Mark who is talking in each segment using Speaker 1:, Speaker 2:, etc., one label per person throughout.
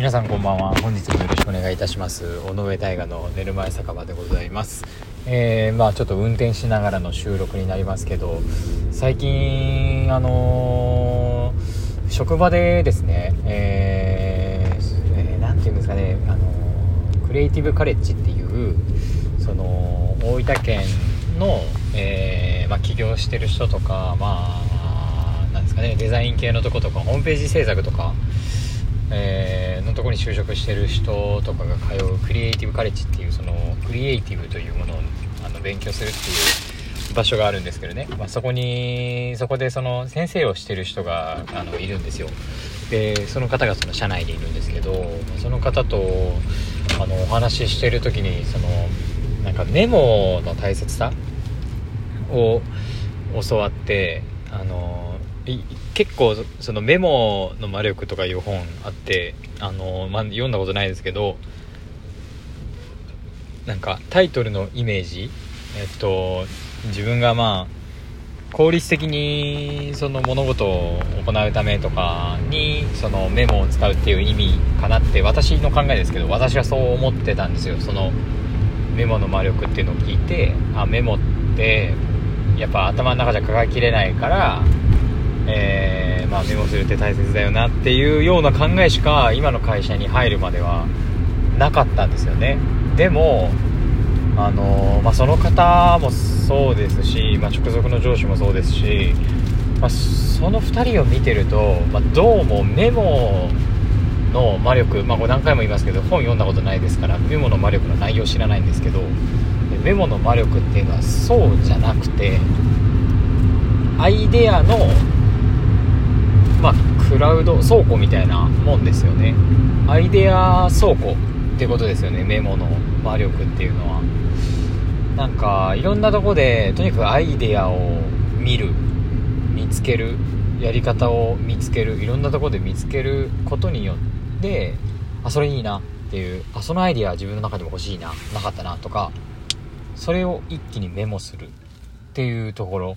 Speaker 1: 皆さんこんばんは。本日もよろしくお願いいたします。尾上大河の寝る前酒場でございます。えー、まあちょっと運転しながらの収録になりますけど最近あのー、職場でですねえー、えー、て言うんですかねあのー、クリエイティブカレッジっていうその大分県の、えまあ、起業してる人とかまあなんですかねデザイン系のとことかホームページ制作とかえー、のとこに就職してる人とかが通うクリエイティブカレッジっていうそのクリエイティブというものをあの勉強するっていう場所があるんですけどね、まあ、そこにそこでその先生をしてる人があのいるんですよ。でその方がその社内にいるんですけどその方とあのお話ししてる時にそのなんかメモの大切さを教わってあの結構そのメモの魔力とかいう本あってあの、まあ、読んだことないですけどなんかタイトルのイメージえっと自分がまあ効率的にその物事を行うためとかにそのメモを使うっていう意味かなって私の考えですけど私はそう思ってたんですよ。そのメモの魔力っていうのを聞いてあメモってやっぱ頭の中じゃ抱えきれないからえー、まあ、メモするって大切だよなっていうような考えしか今の会社に入るまではなかったんですよね。でもあのまあ、その方もそうですし、まあ、直属の上司もそうですし、まあ、その2人を見てると、ま、どうもメモの魔力、まあ、これ何回も言いますけど本読んだことないですからメモの魔力の内容知らないんですけどメモの魔力っていうのはそうじゃなくてアイデアのまあ、クラウド倉庫みたいなもんですよね。アイデア倉庫ってことですよね。メモの魔力っていうのは。なんかいろんなとこでとにかくアイデアを見る見つけるやり方を見つけるいろんなとこで見つけることによってあそれいいなっていうあそのアイデア自分の中でも欲しいななかったなとかそれを一気にメモするっていうところ。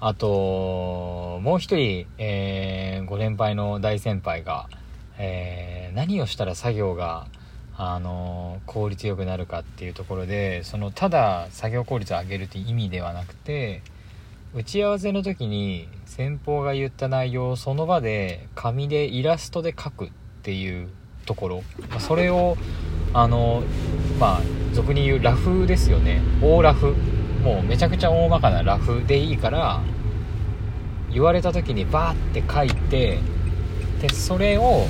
Speaker 1: あと、もう一人、えー、ご年配の大先輩が、えー、何をしたら作業が、あの効率よくなるかっていうところでそのただ作業効率を上げるっていう意味ではなくて打ち合わせの時に先方が言った内容をその場で紙でイラストで書くっていうところ。それをあのまあ俗に言うラフですよね。大ラフ。もうめちゃくちゃ大まかなラフでいいから言われた時にバーって書いてでそれを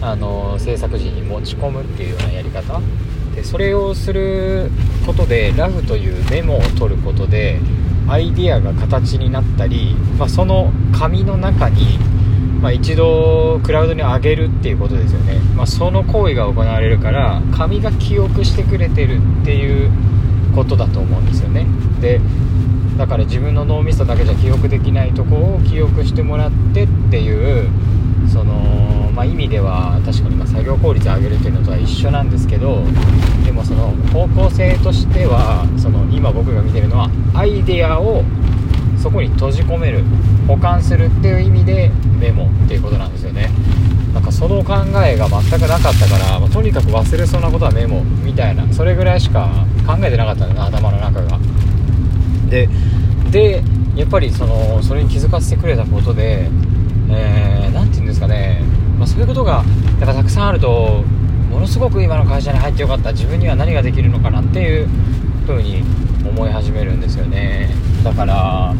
Speaker 1: あの制作時に持ち込むっていうようなやり方。でそれをすることでラフというメモを取ることでアイディアが形になったり、まあ、その紙の中に、まあ、一度クラウドに上げるっていうことですよね、まあ、その行為が行われるから紙が記憶してくれてるっていうことだと思うんですよね。でだから自分の脳みそだけじゃ記憶できないとこを記憶してもらってっていうその、まあ、意味では確かにま作業効率を上げるっていうのとは一緒なんですけどでもその方向性としてはその今僕が見てるのはアイデアをそこに閉じ込める保管するっていう意味でメモっていうことなんですよね。考えが全くなかったから、まあ、とにかく忘れそうなことはメモみたいなそれぐらいしか考えてなかったんだな頭の中が。ででやっぱりそのそれに気づかせてくれたことで何、えー、て言うんですかね、まあ、そういうことがやっぱたくさんあるとものすごく今の会社に入ってよかった。自分には何ができるのかなっていう風に思い始めるんですよね。だから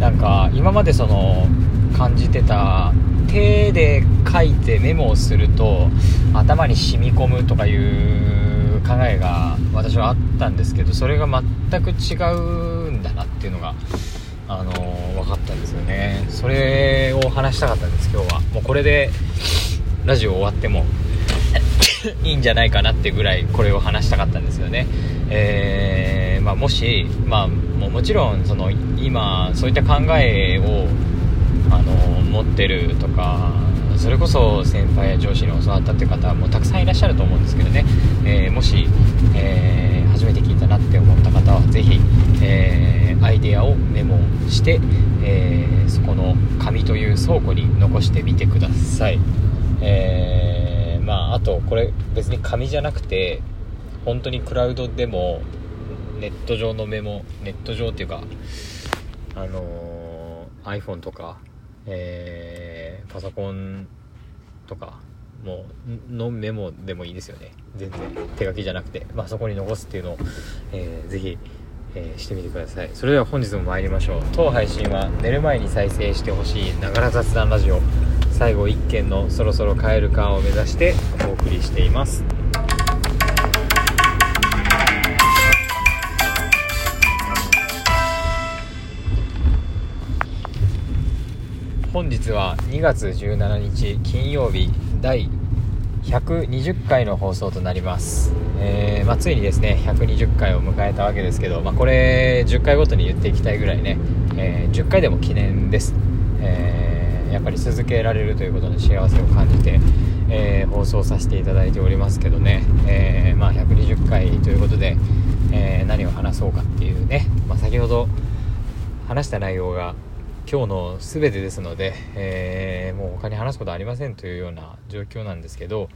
Speaker 1: なんか今までその感じてた手で書いてメモをすると頭に染み込むとかいう考えが私はあったんですけどそれが全く違うんだなっていうのがあの分かったんですよね。それを話したかったんです今日は。もうこれでラジオ終わっても いいんじゃないかなってぐらいこれを話したかったんですよね。えー、まあ、もし、まあ、ももちろんその今そういった考えをあの持ってるとかそれこそ先輩や上司に教わったっていう方もたくさんいらっしゃると思うんですけどね、えー、もし、えー、初めて聞いたなって思った方は是非、えー、アイデアをメモして、えそこの紙という倉庫に残してみてください。え、まああとこれ別に紙じゃなくて本当にクラウドでもネット上のメモネット上っていうかあの、iPhone とか、えー、パソコンとかもうのメモでもいいですよね。全然手書きじゃなくて、まあ、そこに残すっていうのを、えー、ぜひ、えー、してみてください。それでは本日も参りましょう。当配信は寝る前に再生してほしいながら雑談ラジオ。最後1件のそろそろ帰るかを目指してお送りしています。本日は2月17日金曜日第120回の放送となります、えー、まあ、ついにですね120回を迎えたわけですけど、まあ、これ10回ごとに言っていきたいぐらいね、えー、10回でも記念です、えー、やっぱり続けられるということに幸せを感じて、え放送させていただいておりますけどね、えまあ、120回ということで、え何を話そうかっていうね、ま先ほど話した内容が今日の全てですので、えー、もう他に話すことありませんというような状況なんですけど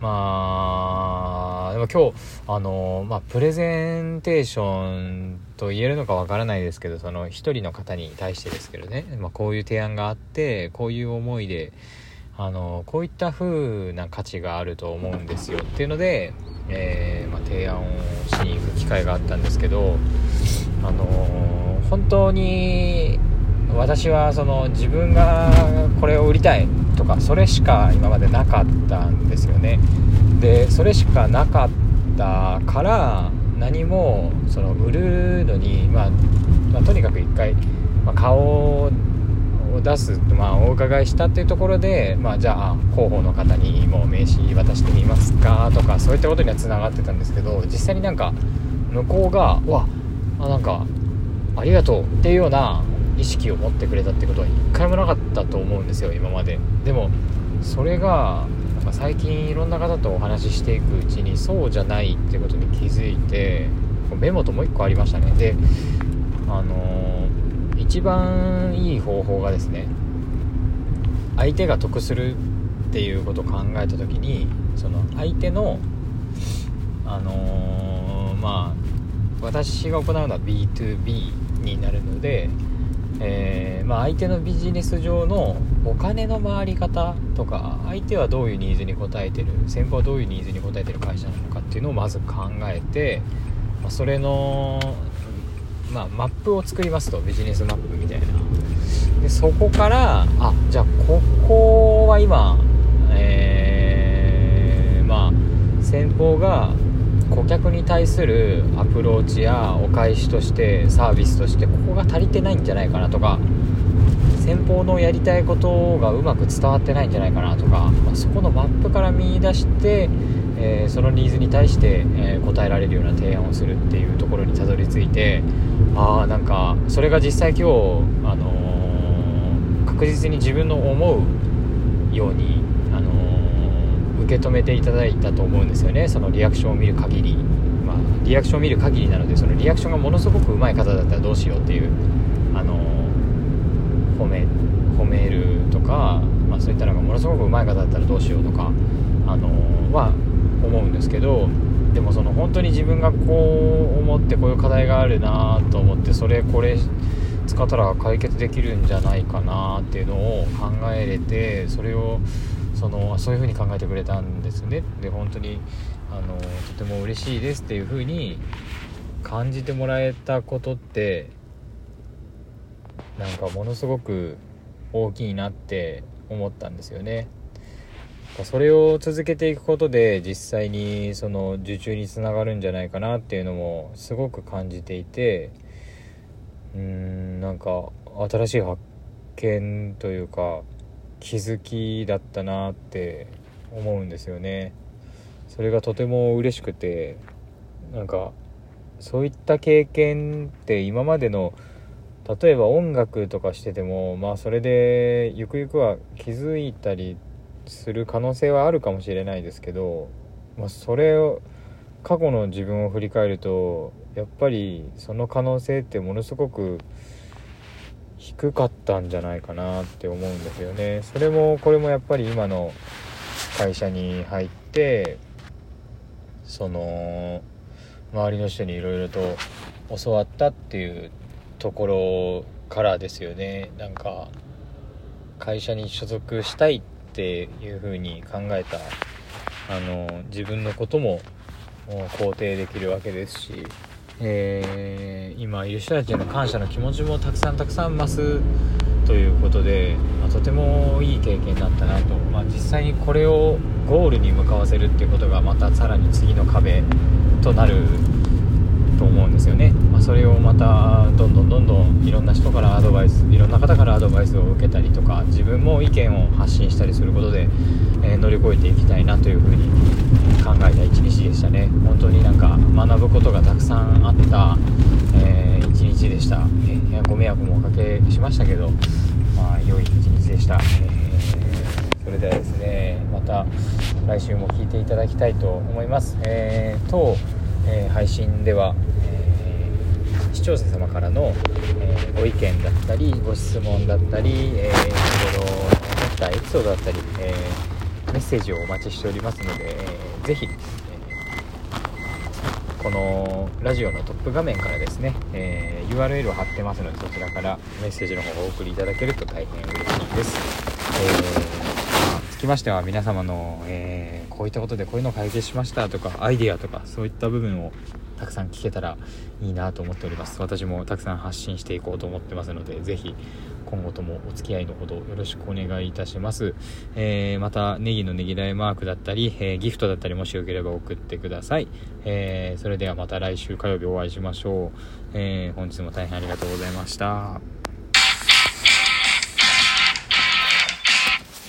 Speaker 1: まあでも今日あのまあプレゼンテーションと言えるのかわからないですけどその一人の方に対してですけどね、まあ、こういう提案があってこういう思いであのこういった風な価値があると思うんですよっていうので、えー、まあ、提案をしに行く機会があったんですけどあの本当に私はその自分がこれを売りたいとかそれしか今までなかったんですよね。でそれしかなかったから何もその売るのに、まあ、まあ、とにかく一回、まあ、顔を出す、まあ、お伺いしたっていうところで、まあ、じゃあ広報の方にも名刺渡してみますかとかそういったことにはつながってたんですけど実際になんか向こうが「わあなんかありがとう」っていうような意識を持ってくれたってことは一回もなかったと思うんですよ今まで。でもそれがなんか最近いろんな方とお話ししていくうちにそうじゃないってことに気づいてメモともう一個ありましたね。であのー、一番いい方法がですね相手が得するっていうことを考えた時にその相手のあのー、まあ私が行うのは B2B になるのでえー、まあ、相手のビジネス上のお金の回り方とか相手はどういうニーズに応えてる先方はどういうニーズに応えてる会社なのかっていうのをまず考えて、まあ、それの、まあ、マップを作りますとビジネスマップみたいな。でそこからあじゃあここは今、えー、まあ先方が顧客に対するアプローチやお返しとしてサービスとしてここが足りてないんじゃないかなとか先方のやりたいことがうまく伝わってないんじゃないかなとか、まあ、そこのマップから見出して、えー、そのニーズに対して、えー、答えられるような提案をするっていうところにたどり着いてああなんかそれが実際今日、あのー、確実に自分の思うように受け止めていただいたと思うんですよね。そのリアクションを見る限り。まあリアクションを見る限りなのでそのリアクションがものすごく上手い方だったらどうしようっていうあの褒め褒めるとか、まあ、そういったのがものすごく上手い方だったらどうしようとかあのは思うんですけどでもその本当に自分がこう思ってこういう課題があるなと思ってそれこれ使ったら解決できるんじゃないかなっていうのを考えれてそれをそのそういう風に考えてくれたんですね。で本当にあのとても嬉しいですっていう風に感じてもらえたことってなんかものすごく大きいなって思ったんですよね。それを続けていくことで実際にその受注につながるんじゃないかなっていうのもすごく感じていてうーんなんか新しい発見というか気づきだったなって思うんですよね。それがとても嬉しくてなんかそういった経験って今までの例えば音楽とかしててもまあそれでゆくゆくは気づいたりする可能性はあるかもしれないですけど、まあ、それを過去の自分を振り返るとやっぱりその可能性ってものすごく低かったんじゃないかなって思うんですよね。それもこれもやっぱり今の会社に入ってその周りの人にいろいろと教わったっていうところからですよね。なんか会社に所属したいっていうふうに考えたあの自分のことも肯定できるわけですし、えー、今いる人たちへの感謝の気持ちもたくさんたくさん増すということで、まあ、とてもいい経験だったなと、まあ、実際にこれをゴールに向かわせるっていうことがまたさらに次の壁となる思うんですよね、まあ、それをまたどんどんどんどんいろんな人からアドバイスいろんな方からアドバイスを受けたりとか自分も意見を発信したりすることで、えー、乗り越えていきたいなというふうに考えた一日でしたね。本当になんか学ぶことがたくさんあった、えー、一日でした、えー、ご迷惑もおかけしましたけどまあ良い一日でした、えー、それではですねまた来週も聞いていただきたいと思います、えー、当、え配信では視聴者様からの、えー、ご意見だったりご質問だったり、えー、日頃思ったエピソードだったり、えー、メッセージをお待ちしておりますので、えー、ぜひ、えー、このラジオのトップ画面からですね、え、URL を貼ってますのでそちらからメッセージの方をお送りいただけると大変嬉しいです。え、つきましては皆様の、えー、こういったことでこういうのを解決しましたとかアイデアとかそういった部分をたくさん聞けたらいいなと思っております。私もたくさん発信していこうと思ってますので是非今後ともお付き合いのほどよろしくお願いいたします、えー、またネギのネギ代マークだったり、えー、ギフトだったりもしよければ送ってください、えー、それではまた来週火曜日お会いしましょう、え本日も大変ありがとうございました。